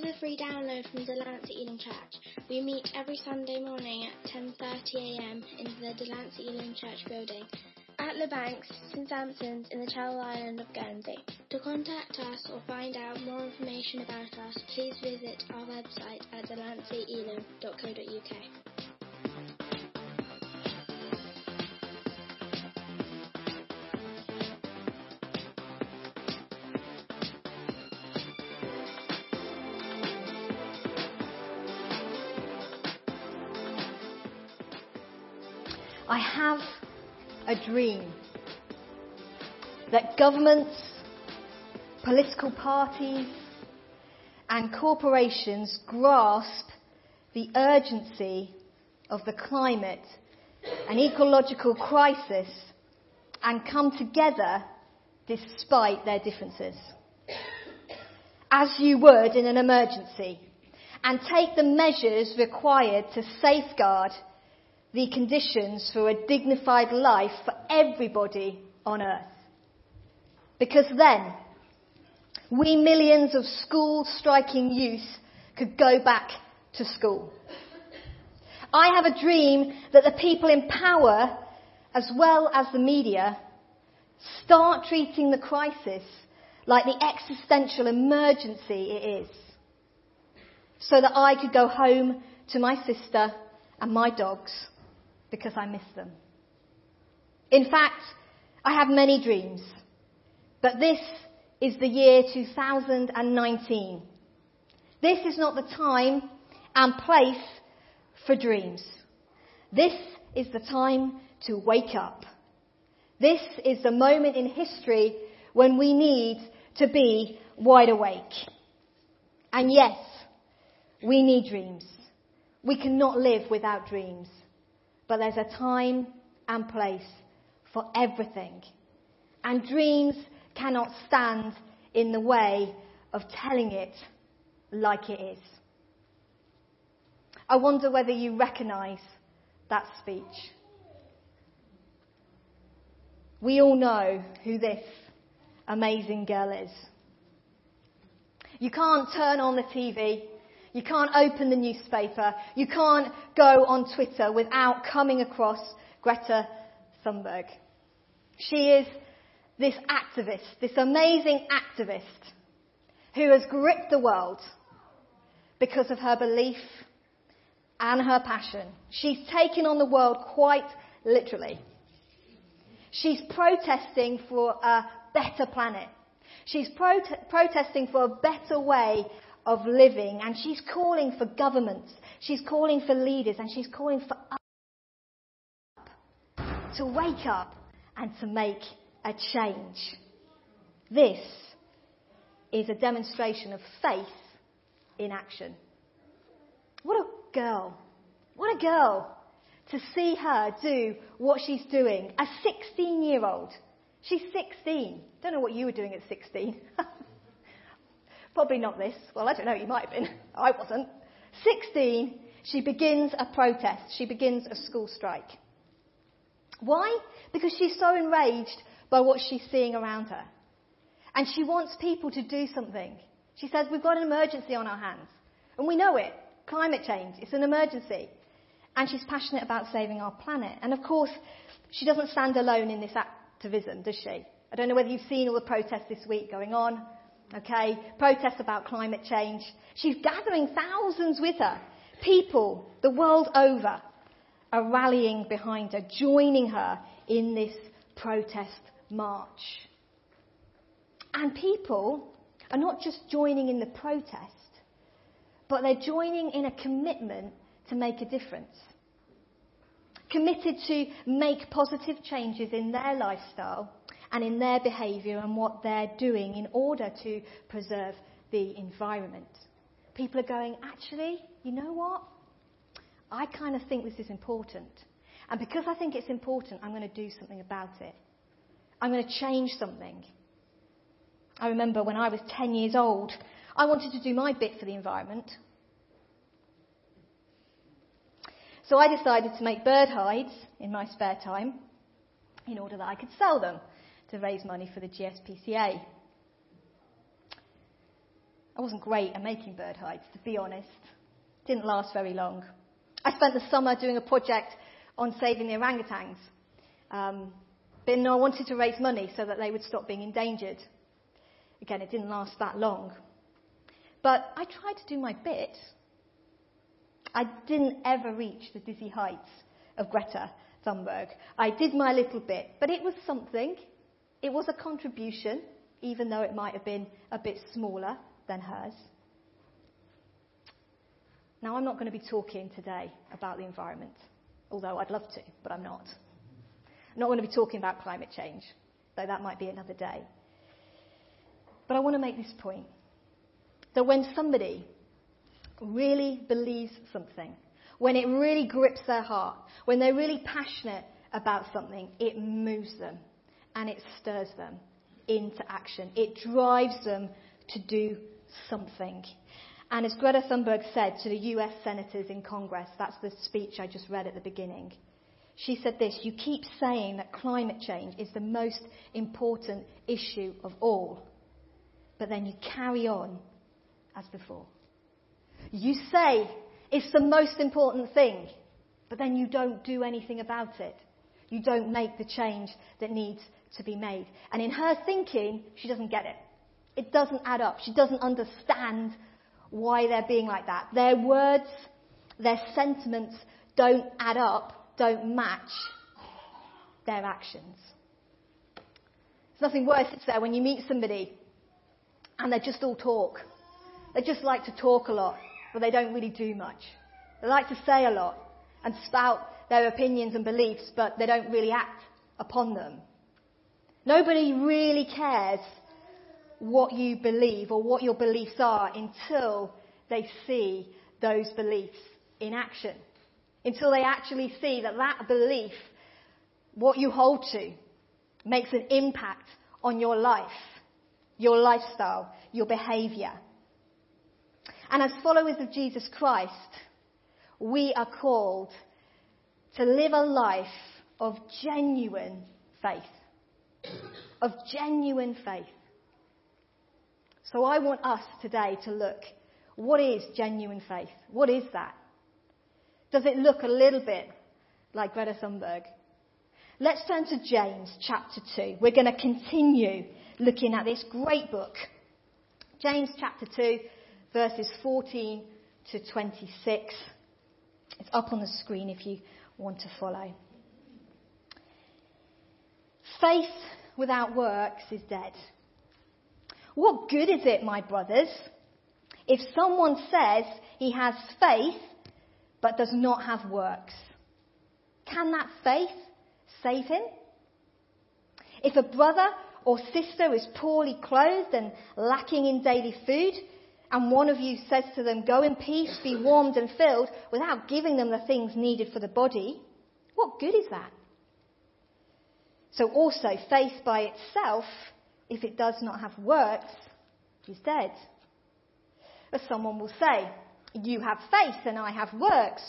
Is a free download from Delancey Elim Church. We meet every Sunday morning at 10.30am in the Delancey Elim Church building at Les Banques, St Sampson's in the Channel Island of Guernsey. To contact us or find out more information about us, please visit our website at delanceyelim.co.uk. dream that governments, political parties, and corporations grasp the urgency of the climate and ecological crisis and come together despite their differences. As you would in an emergency, and take the measures required to safeguard the conditions for a dignified life for everybody on earth. Because then, we millions of school striking youth could go back to school. I have a dream that the people in power, as well as the media, start treating the crisis like the existential emergency it is. So that I could go home to my sister and my dogs because I miss them. In fact, I have many dreams, but this is the year 2019. This is not the time and place for dreams. This is the time to wake up. This is the moment in history when we need to be wide awake. And yes, we need dreams. We cannot live without dreams. But there's a time and place for everything. And dreams cannot stand in the way of telling it like it is. I wonder whether you recognise that speech. We all know who this amazing girl is. You can't turn on the TV you can't open the newspaper. You can't go on Twitter without coming across Greta Thunberg. She is this activist, this amazing activist who has gripped the world because of her belief and her passion. She's taken on the world quite literally. She's protesting for a better planet. She's prote- protesting for a better way of living, and she's calling for governments, she's calling for leaders, and she's calling for us to wake up and to make a change. This is a demonstration of faith in action. What a girl. What a girl to see her do what she's doing. A 16 year old. She's 16. Don't know what you were doing at 16. Probably not this. Well, I don't know, you might have been. I wasn't. 16, she begins a protest. She begins a school strike. Why? Because she's so enraged by what she's seeing around her. And she wants people to do something. She says, We've got an emergency on our hands. And we know it. Climate change. It's an emergency. And she's passionate about saving our planet. And of course, she doesn't stand alone in this activism, does she? I don't know whether you've seen all the protests this week going on okay, protests about climate change. She's gathering thousands with her. People the world over are rallying behind her, joining her in this protest march. And people are not just joining in the protest, but they're joining in a commitment to make a difference. Committed to make positive changes in their lifestyle and in their behaviour and what they're doing in order to preserve the environment. People are going, actually, you know what? I kind of think this is important. And because I think it's important, I'm going to do something about it. I'm going to change something. I remember when I was 10 years old, I wanted to do my bit for the environment. So I decided to make bird hides in my spare time in order that I could sell them to raise money for the GSPCA. I wasn't great at making bird hides, to be honest. Didn't last very long. I spent the summer doing a project on saving the orangutans. Um, but I wanted to raise money so that they would stop being endangered. Again, it didn't last that long. But I tried to do my bit. I didn't ever reach the dizzy heights of Greta Thunberg. I did my little bit, but it was something. It was a contribution, even though it might have been a bit smaller than hers. Now, I'm not going to be talking today about the environment, although I'd love to, but I'm not. I'm not going to be talking about climate change, though that might be another day. But I want to make this point that when somebody really believes something, when it really grips their heart, when they're really passionate about something, it moves them and it stirs them into action. It drives them to do something. And as Greta Thunberg said to the US senators in Congress, that's the speech I just read at the beginning. She said this You keep saying that climate change is the most important issue of all, but then you carry on as before. You say it's the most important thing, but then you don't do anything about it. You don't make the change that needs to be made. And in her thinking, she doesn't get it. It doesn't add up. She doesn't understand why they're being like that. Their words, their sentiments don't add up, don't match their actions. There's nothing worse, is there, when you meet somebody and they just all talk. They just like to talk a lot, but they don't really do much. They like to say a lot and spout their opinions and beliefs, but they don't really act upon them. Nobody really cares what you believe or what your beliefs are until they see those beliefs in action. Until they actually see that that belief, what you hold to, makes an impact on your life, your lifestyle, your behavior. And as followers of Jesus Christ, we are called to live a life of genuine faith. Of genuine faith. So I want us today to look what is genuine faith? What is that? Does it look a little bit like Greta Thunberg? Let's turn to James chapter 2. We're going to continue looking at this great book. James chapter 2, verses 14 to 26. It's up on the screen if you want to follow. Faith without works is dead. What good is it, my brothers, if someone says he has faith but does not have works? Can that faith save him? If a brother or sister is poorly clothed and lacking in daily food, and one of you says to them, Go in peace, be warmed and filled, without giving them the things needed for the body, what good is that? So also, faith by itself, if it does not have works, is dead. But someone will say, You have faith and I have works.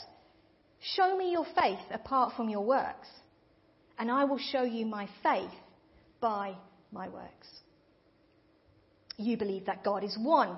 Show me your faith apart from your works, and I will show you my faith by my works. You believe that God is one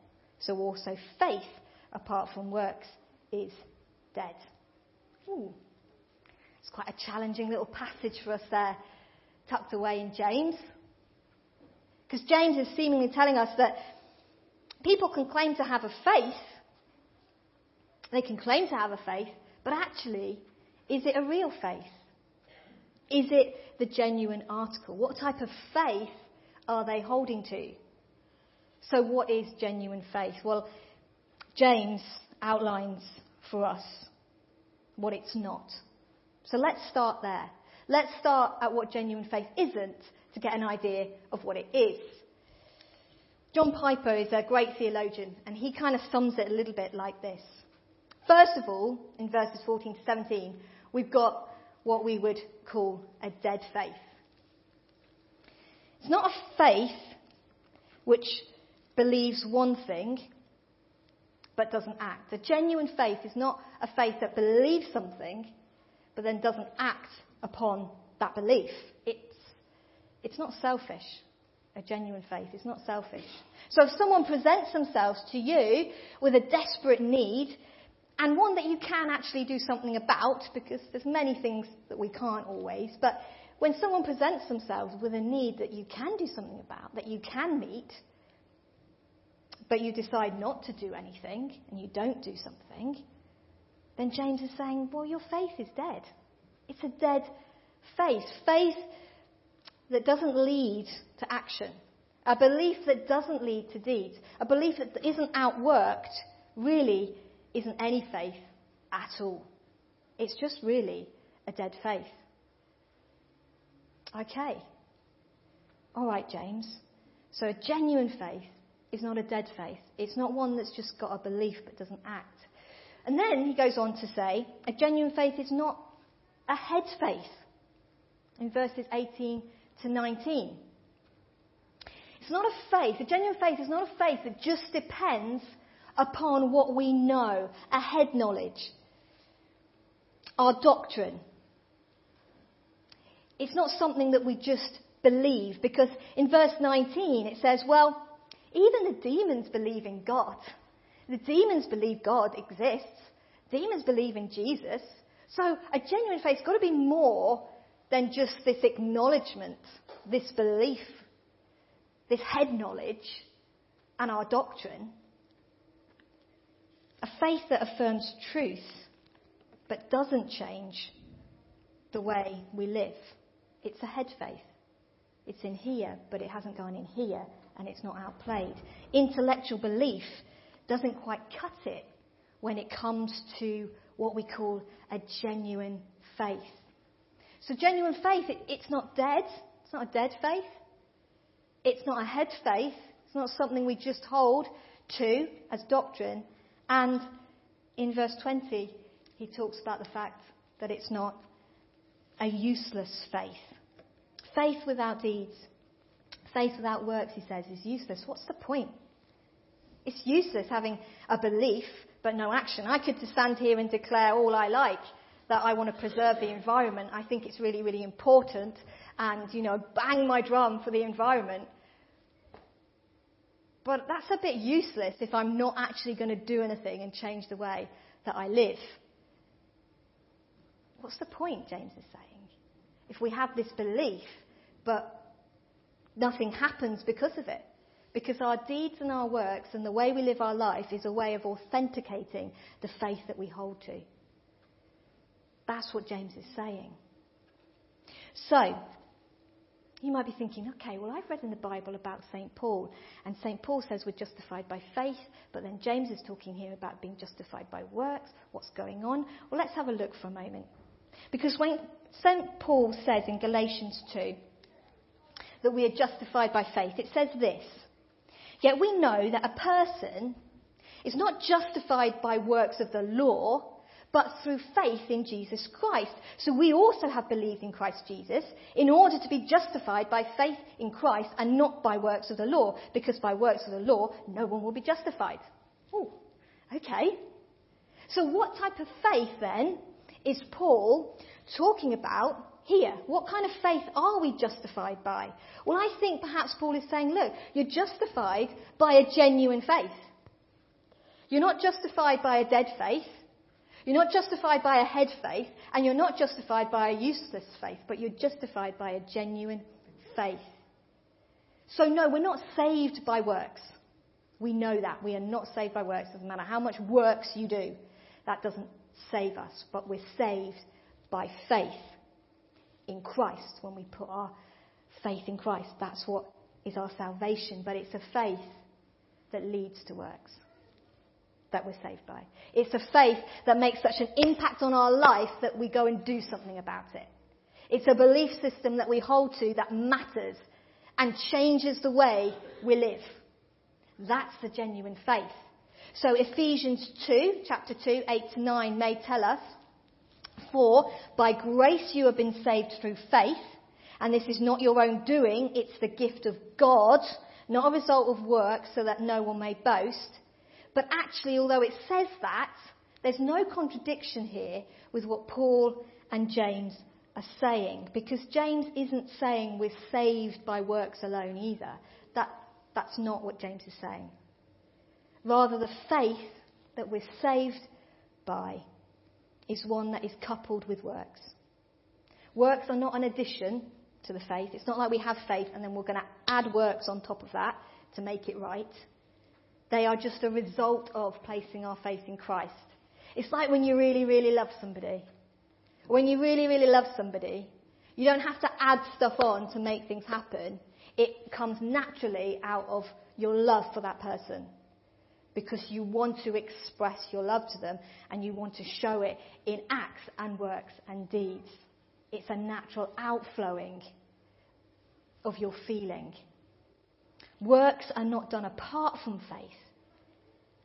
so also faith, apart from works, is dead. Ooh. It's quite a challenging little passage for us there, tucked away in James. Because James is seemingly telling us that people can claim to have a faith, they can claim to have a faith, but actually, Is it a real faith? Is it the genuine article? What type of faith are they holding to? So, what is genuine faith? Well, James outlines for us what it's not. So, let's start there. Let's start at what genuine faith isn't to get an idea of what it is. John Piper is a great theologian, and he kind of sums it a little bit like this. First of all, in verses 14 to 17, we've got what we would call a dead faith. It's not a faith which believes one thing but doesn't act. A genuine faith is not a faith that believes something but then doesn't act upon that belief. It's, it's not selfish. A genuine faith is not selfish. So if someone presents themselves to you with a desperate need, and one that you can actually do something about, because there's many things that we can't always, but when someone presents themselves with a need that you can do something about, that you can meet, but you decide not to do anything and you don't do something, then James is saying, well, your faith is dead. It's a dead faith. Faith that doesn't lead to action. A belief that doesn't lead to deeds. A belief that isn't outworked really isn't any faith at all. It's just really a dead faith. Okay. All right, James. So a genuine faith is not a dead faith. It's not one that's just got a belief but doesn't act. And then he goes on to say, a genuine faith is not a head faith. In verses 18 to 19. It's not a faith, a genuine faith is not a faith that just depends upon what we know, a head knowledge, our doctrine. It's not something that we just believe because in verse 19 it says, well, even the demons believe in God. The demons believe God exists. Demons believe in Jesus. So a genuine faith's got to be more than just this acknowledgement, this belief, this head knowledge, and our doctrine. A faith that affirms truth but doesn't change the way we live. It's a head faith. It's in here, but it hasn't gone in here, and it's not outplayed. Intellectual belief doesn't quite cut it when it comes to what we call a genuine faith. So, genuine faith, it, it's not dead. It's not a dead faith. It's not a head faith. It's not something we just hold to as doctrine. And in verse 20, he talks about the fact that it's not a useless faith. Faith without deeds, faith without works, he says, is useless. What's the point? It's useless having a belief but no action. I could stand here and declare all I like that I want to preserve the environment. I think it's really, really important and, you know, bang my drum for the environment. But that's a bit useless if I'm not actually going to do anything and change the way that I live. What's the point, James is saying? If we have this belief, but nothing happens because of it. Because our deeds and our works and the way we live our life is a way of authenticating the faith that we hold to. That's what James is saying. So, you might be thinking, okay, well, I've read in the Bible about St. Paul, and St. Paul says we're justified by faith, but then James is talking here about being justified by works. What's going on? Well, let's have a look for a moment. Because when St. Paul says in Galatians 2 that we are justified by faith, it says this Yet we know that a person is not justified by works of the law, but through faith in Jesus Christ. So we also have believed in Christ Jesus in order to be justified by faith in Christ and not by works of the law, because by works of the law, no one will be justified. Oh, okay. So what type of faith then is Paul talking about here? What kind of faith are we justified by? Well, I think perhaps Paul is saying, look, you're justified by a genuine faith. You're not justified by a dead faith. You're not justified by a head faith, and you're not justified by a useless faith, but you're justified by a genuine faith. So, no, we're not saved by works. We know that. We are not saved by works. It Doesn't matter how much works you do, that doesn't save us, but we're saved by faith in Christ. When we put our faith in Christ, that's what is our salvation. But it's a faith that leads to works that we're saved by. It's a faith that makes such an impact on our life that we go and do something about it. It's a belief system that we hold to that matters and changes the way we live. That's the genuine faith. So Ephesians 2, chapter 2, 8 to 9 may tell us, For by grace you have been saved through faith, and this is not your own doing, it's the gift of God, not a result of work, so that no one may boast. But actually, although it says that, there's no contradiction here with what Paul and James are saying, because James isn't saying we're saved by works alone either. That, that's not what James is saying. Rather, the faith that we're saved by is one that is coupled with works. Works are not an addition to the faith. It's not like we have faith and then we're going to add works on top of that to make it right. They are just a result of placing our faith in Christ. It's like when you really, really love somebody. When you really, really love somebody, you don't have to add stuff on to make things happen. It comes naturally out of your love for that person because you want to express your love to them and you want to show it in acts and works and deeds. It's a natural outflowing of your feeling. Works are not done apart from faith,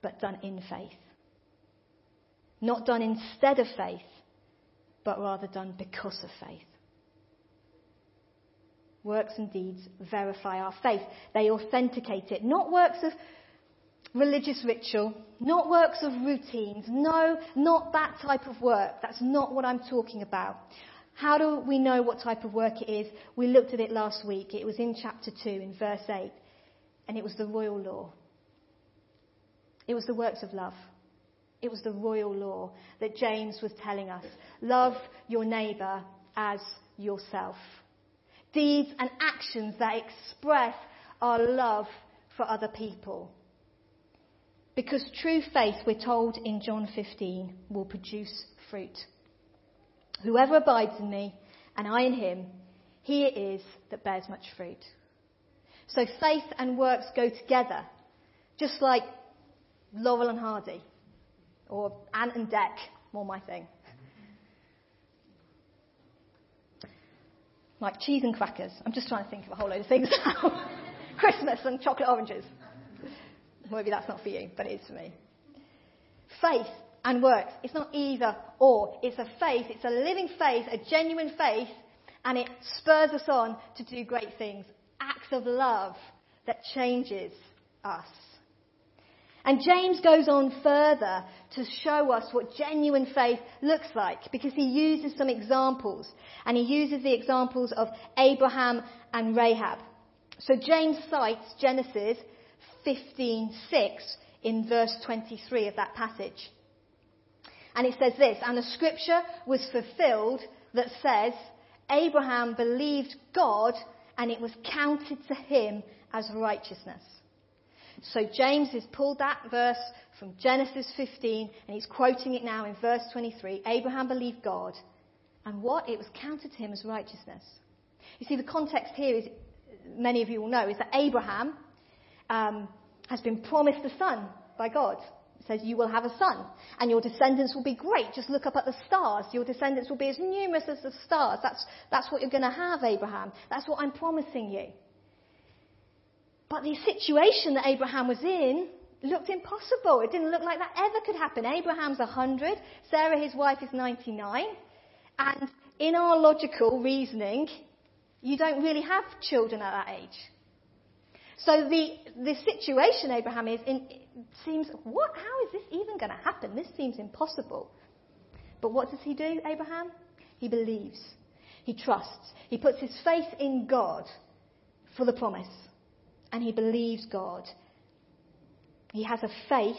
but done in faith. Not done instead of faith, but rather done because of faith. Works and deeds verify our faith. They authenticate it. Not works of religious ritual, not works of routines. No, not that type of work. That's not what I'm talking about. How do we know what type of work it is? We looked at it last week. It was in chapter 2, in verse 8, and it was the royal law. It was the works of love. It was the royal law that James was telling us. Love your neighbour as yourself. Deeds and actions that express our love for other people. Because true faith, we're told in John 15, will produce fruit. Whoever abides in me and I in him, he it is that bears much fruit. So faith and works go together, just like Laurel and Hardy, or Ant and Dec, more my thing. Like cheese and crackers. I'm just trying to think of a whole load of things now. Christmas and chocolate oranges. Maybe that's not for you, but it is for me. Faith and works. It's not either or. It's a faith, it's a living faith, a genuine faith, and it spurs us on to do great things. Acts of love that changes us. And James goes on further to show us what genuine faith looks like because he uses some examples. And he uses the examples of Abraham and Rahab. So James cites Genesis 15:6 in verse 23 of that passage. And it says this, and the scripture was fulfilled that says, Abraham believed God and it was counted to him as righteousness. So James has pulled that verse from Genesis 15 and he's quoting it now in verse 23. Abraham believed God and what? It was counted to him as righteousness. You see, the context here is, many of you will know, is that Abraham um, has been promised a son by God. It says, You will have a son, and your descendants will be great. Just look up at the stars. Your descendants will be as numerous as the stars. That's, that's what you're going to have, Abraham. That's what I'm promising you. But the situation that Abraham was in looked impossible. It didn't look like that ever could happen. Abraham's 100, Sarah, his wife, is 99. And in our logical reasoning, you don't really have children at that age. So the, the situation Abraham is in seems, what? How is this even going to happen? This seems impossible. But what does he do, Abraham? He believes. He trusts. He puts his faith in God for the promise. And he believes God. He has a faith.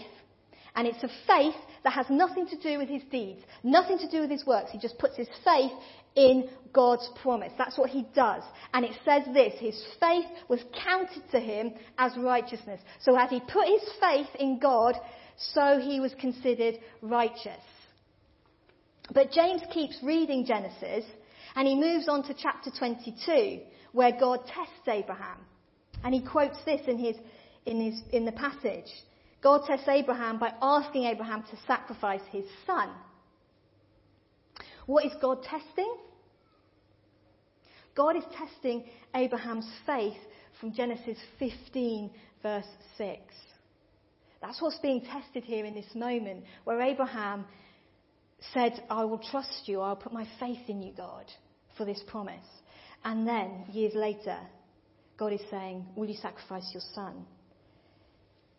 And it's a faith that has nothing to do with his deeds, nothing to do with his works. He just puts his faith in God's promise. That's what he does. And it says this, his faith was counted to him as righteousness. So as he put his faith in God, so he was considered righteous. But James keeps reading Genesis and he moves on to chapter 22 where God tests Abraham. And he quotes this in, his, in, his, in the passage. God tests Abraham by asking Abraham to sacrifice his son. What is God testing? God is testing Abraham's faith from Genesis 15, verse 6. That's what's being tested here in this moment, where Abraham said, I will trust you, I'll put my faith in you, God, for this promise. And then, years later, God is saying, Will you sacrifice your son?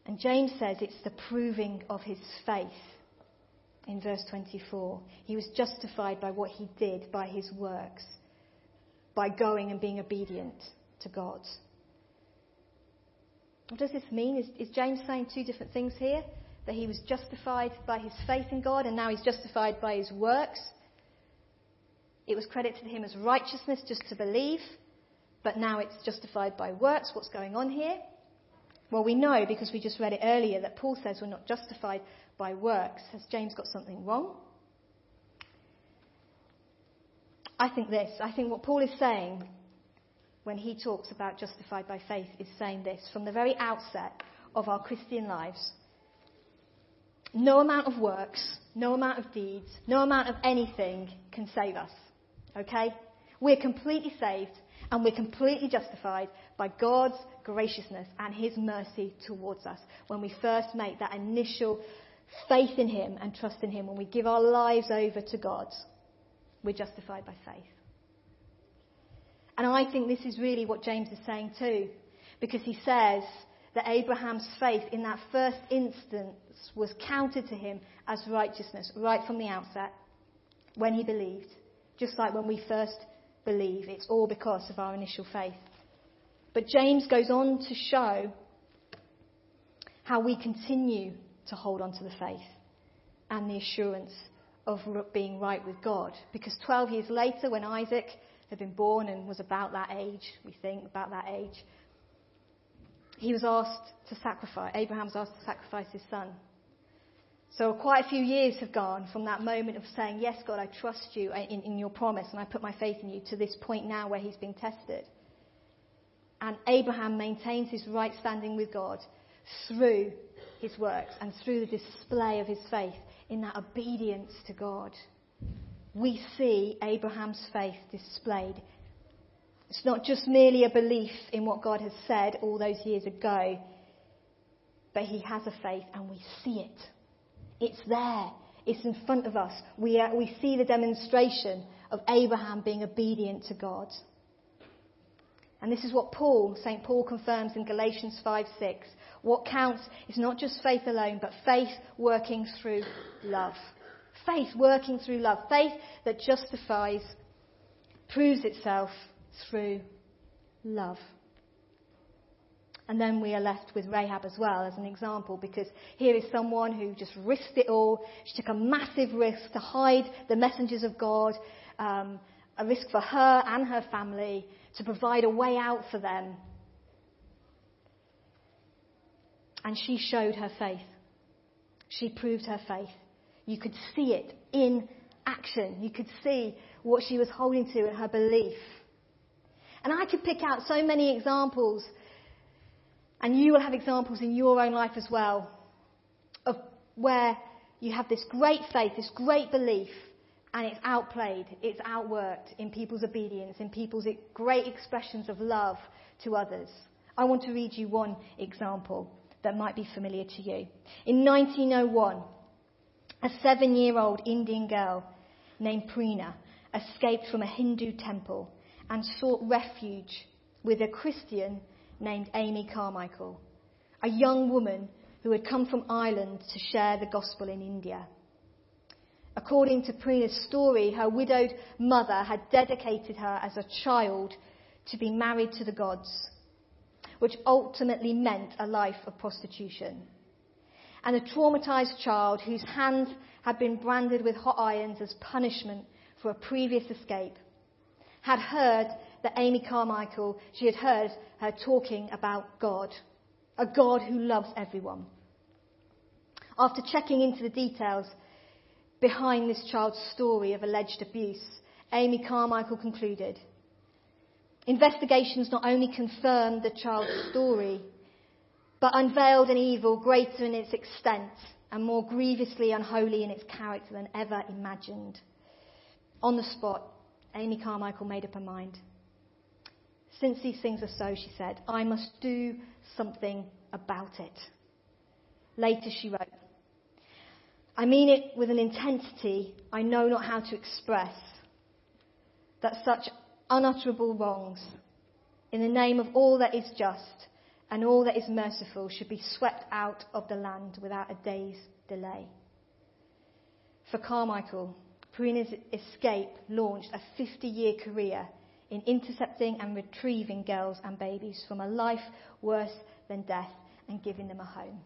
And James says it's the proving of his faith in verse 24. He was justified by what he did, by his works, by going and being obedient to God. What does this mean? Is, is James saying two different things here? That he was justified by his faith in God and now he's justified by his works? It was credited to him as righteousness just to believe, but now it's justified by works. What's going on here? Well, we know because we just read it earlier that Paul says we're not justified by works. Has James got something wrong? I think this. I think what Paul is saying when he talks about justified by faith is saying this from the very outset of our Christian lives. No amount of works, no amount of deeds, no amount of anything can save us. Okay? We're completely saved and we're completely justified by God's graciousness and His mercy towards us when we first make that initial faith in Him and trust in Him, when we give our lives over to God, we're justified by faith. And I think this is really what James is saying too, because he says that Abraham's faith in that first instance was counted to him as righteousness right from the outset when he believed. Just like when we first believe, it's all because of our initial faith. But James goes on to show how we continue to hold on to the faith and the assurance of being right with God. Because 12 years later, when Isaac had been born and was about that age, we think, about that age, he was asked to sacrifice, Abraham was asked to sacrifice his son. So quite a few years have gone from that moment of saying, Yes, God, I trust you uh, in, in, your promise and I put my faith in you, to this point now where he's been tested. And Abraham maintains his right standing with God through his works and through the display of his faith in that obedience to God we see Abraham's faith displayed. It's not just merely a belief in what God has said all those years ago, but he has a faith and we see it. It's there. It's in front of us. We, we see the demonstration of Abraham being obedient to God. And this is what Paul, St. Paul confirms in Galatians 5 6. What counts is not just faith alone, but faith working through love. Faith working through love. Faith that justifies, proves itself through love. And then we are left with Rahab as well as an example because here is someone who just risked it all. She took a massive risk to hide the messengers of God, um, a risk for her and her family to provide a way out for them. And she showed her faith. She proved her faith. You could see it in action. You could see what she was holding to in her belief. And I could pick out so many examples, and you will have examples in your own life as well, of where you have this great faith, this great belief, and it's outplayed, it's outworked in people's obedience, in people's great expressions of love to others. I want to read you one example that might be familiar to you. In 1901, a seven year old Indian girl named Preena escaped from a Hindu temple and sought refuge with a Christian named Amy Carmichael, a young woman who had come from Ireland to share the gospel in India. According to Preena's story, her widowed mother had dedicated her as a child to be married to the gods, which ultimately meant a life of prostitution and a traumatized child whose hands had been branded with hot irons as punishment for a previous escape, had heard that Amy Carmichael, she had heard her talking about God, a God who loves everyone. After checking into the details, behind this child's story of alleged abuse, Amy Carmichael concluded. Investigations not only confirmed the child's story, but unveiled an evil greater in its extent and more grievously unholy in its character than ever imagined. On the spot, Amy Carmichael made up her mind. Since these things are so, she said, I must do something about it. Later she wrote, I mean it with an intensity I know not how to express, that such unutterable wrongs, in the name of all that is just and all that is merciful, should be swept out of the land without a day's delay. For Carmichael, Preena's escape launched a 50 year career in intercepting and retrieving girls and babies from a life worse than death and giving them a home.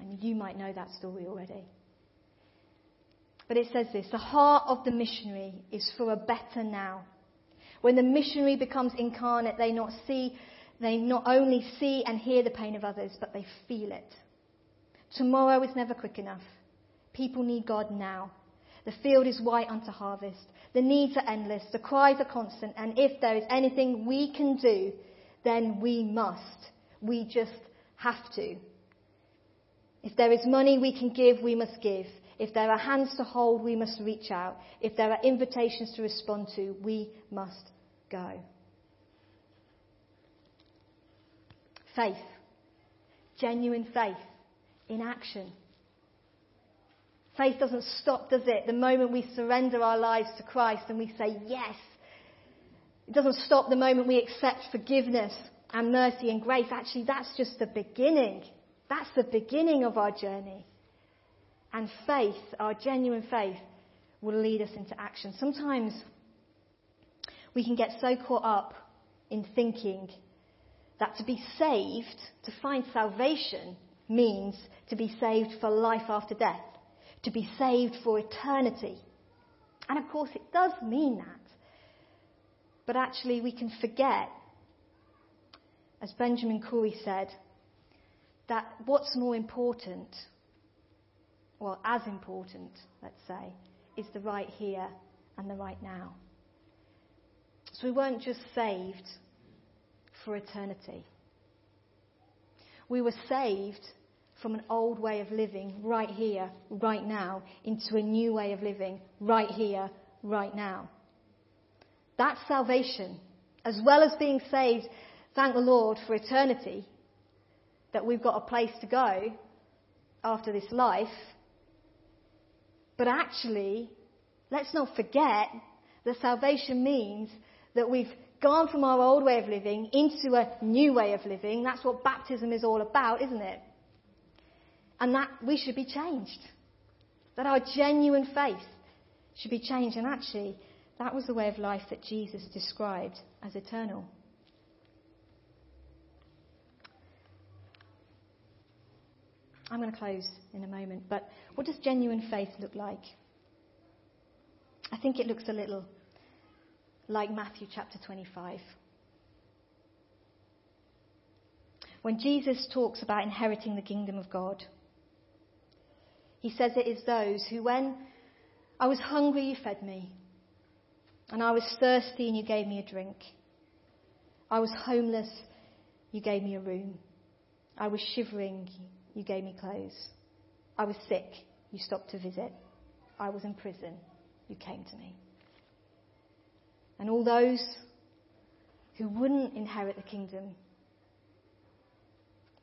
And you might know that story already. But it says this the heart of the missionary is for a better now. When the missionary becomes incarnate, they not see, they not only see and hear the pain of others, but they feel it. Tomorrow is never quick enough. People need God now. The field is white unto harvest. The needs are endless. The cries are constant. And if there is anything we can do, then we must. We just have to. If there is money we can give, we must give. If there are hands to hold, we must reach out. If there are invitations to respond to, we must go. Faith. Genuine faith in action. Faith doesn't stop, does it? The moment we surrender our lives to Christ and we say yes. It doesn't stop the moment we accept forgiveness and mercy and grace. Actually, that's just the beginning. That's the beginning of our journey. And faith, our genuine faith, will lead us into action. Sometimes we can get so caught up in thinking that to be saved, to find salvation, means to be saved for life after death to be saved for eternity. And of course, it does mean that. But actually, we can forget, as Benjamin Corey said, that what's more important, well, as important, let's say, is the right here and the right now. So we weren't just saved for eternity. We were saved from an old way of living right here, right now, into a new way of living right here, right now. That's salvation. As well as being saved, thank the Lord for eternity, that we've got a place to go after this life. But actually, let's not forget that salvation means that we've gone from our old way of living into a new way of living. That's what baptism is all about, isn't it? And that we should be changed. That our genuine faith should be changed. And actually, that was the way of life that Jesus described as eternal. I'm going to close in a moment, but what does genuine faith look like? I think it looks a little like Matthew chapter 25. When Jesus talks about inheriting the kingdom of God, he says it is those who, when I was hungry, you fed me, and I was thirsty, and you gave me a drink. I was homeless, you gave me a room. I was shivering, you gave me clothes. I was sick, you stopped to visit. I was in prison, you came to me. And all those who wouldn't inherit the kingdom,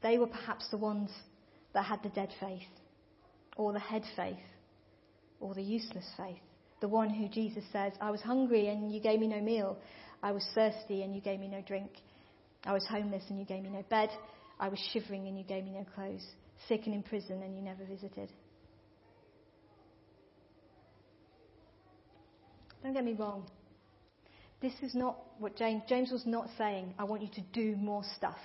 they were perhaps the ones that had the dead faith or the head faith, or the useless faith. The one who Jesus says, I was hungry and you gave me no meal. I was thirsty and you gave me no drink. I was homeless and you gave me no bed. I was shivering and you gave me no clothes. Sick and in prison and you never visited. Don't get me wrong. This is not what James, James was not saying, I want you to do more stuff.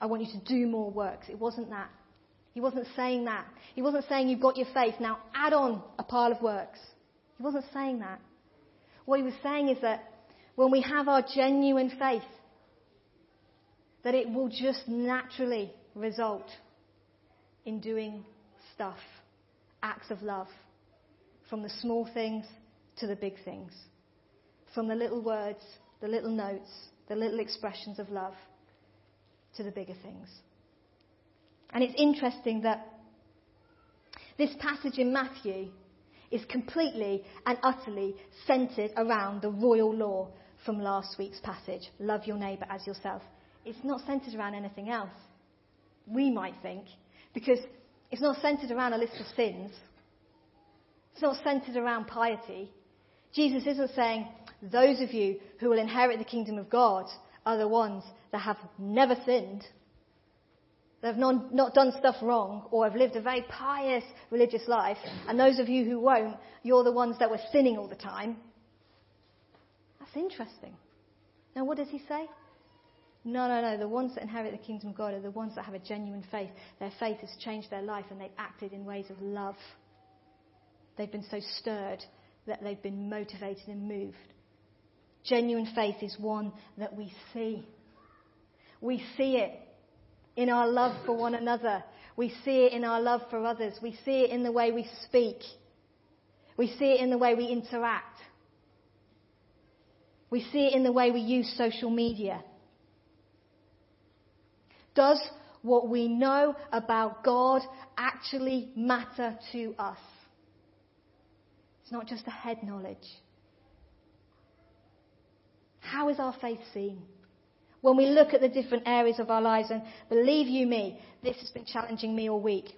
I want you to do more works. It wasn't that. He wasn't saying that. He wasn't saying you've got your faith, now add on a pile of works. He wasn't saying that. What he was saying is that when we have our genuine faith, that it will just naturally result in doing stuff, acts of love, from the small things to the big things, from the little words, the little notes, the little expressions of love to the bigger things. And it's interesting that this passage in Matthew is completely and utterly centered around the royal law from last week's passage love your neighbour as yourself. It's not centered around anything else. We might think, because it's not centered around a list of sins. It's not centered around piety. Jesus isn't saying, those of you who will inherit the kingdom of God are the ones that have never sinned, that have not, not done stuff wrong, or have lived a very pious religious life, and those of you who won't, you're the ones that were sinning all the time. That's interesting. Now, what does he say? No, no, no. The ones that inherit the kingdom of God are the ones that have a genuine faith. Their faith has changed their life and they've acted in ways of love. They've been so stirred that they've been motivated and moved. Genuine faith is one that we see. We see it in our love for one another. We see it in our love for others. We see it in the way we speak. We see it in the way we interact. We see it in the way we use social media. Does what we know about God actually matter to us? It's not just a head knowledge. How is our faith seen? When we look at the different areas of our lives, and believe you me, this has been challenging me all week.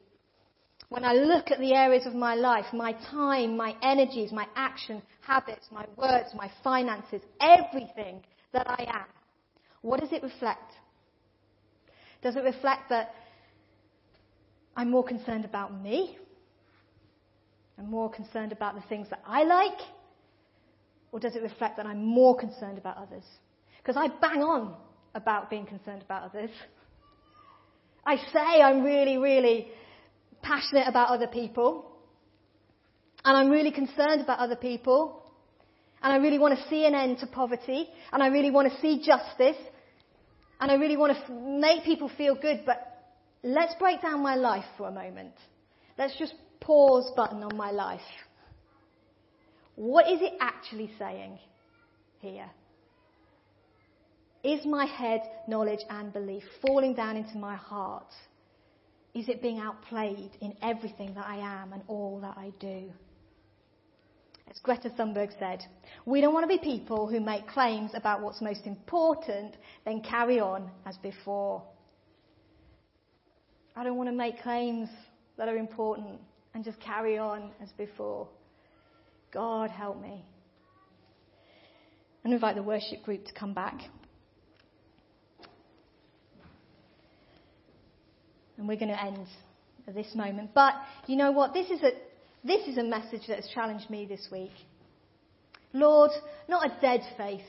When I look at the areas of my life, my time, my energies, my action, habits, my words, my finances, everything that I am, what does it reflect? Does it reflect that I'm more concerned about me? I'm more concerned about the things that I like? Or does it reflect that I'm more concerned about others? Because I bang on about being concerned about others. I say I'm really, really passionate about other people. And I'm really concerned about other people. And I really want to see an end to poverty. And I really want to see justice. And I really want to make people feel good, but let's break down my life for a moment. Let's just pause button on my life. What is it actually saying here? Is my head knowledge and belief falling down into my heart? Is it being outplayed in everything that I am and all that I do? As Greta Thunberg said, we don't want to be people who make claims about what's most important, then carry on as before. I don't want to make claims that are important and just carry on as before. God help me. And invite the worship group to come back. And we're going to end at this moment. But you know what? This is a this is a message that has challenged me this week. Lord, not a dead faith,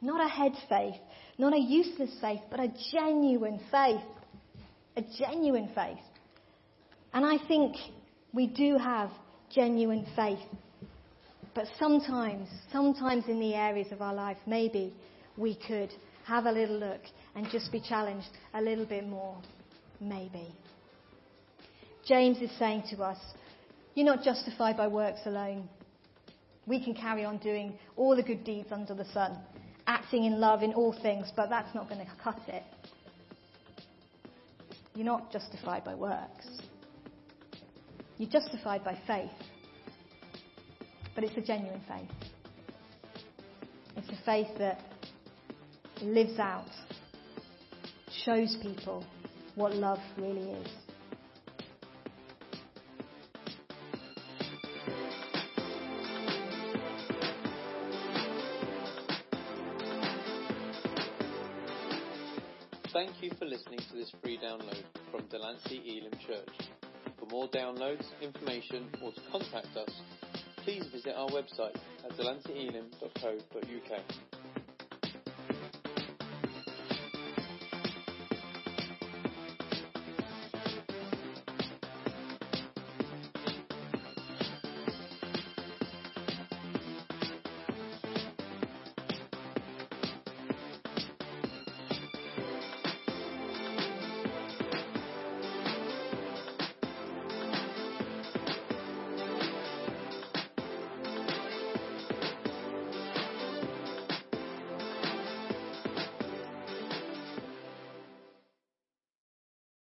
not a head faith, not a useless faith, but a genuine faith. A genuine faith. And I think we do have genuine faith. But sometimes, sometimes in the areas of our life, maybe we could have a little look and just be challenged a little bit more. Maybe. James is saying to us, you're not justified by works alone. We can carry on doing all the good deeds under the sun, acting in love in all things, but that's not going to cut it. You're not justified by works. You're justified by faith. But it's a genuine faith. It's a faith that lives out, shows people what love really is. Thank you for listening to this free download from Delancey Elim Church. For more downloads, information, or to contact us, please visit our website at delanceyelim.co.uk.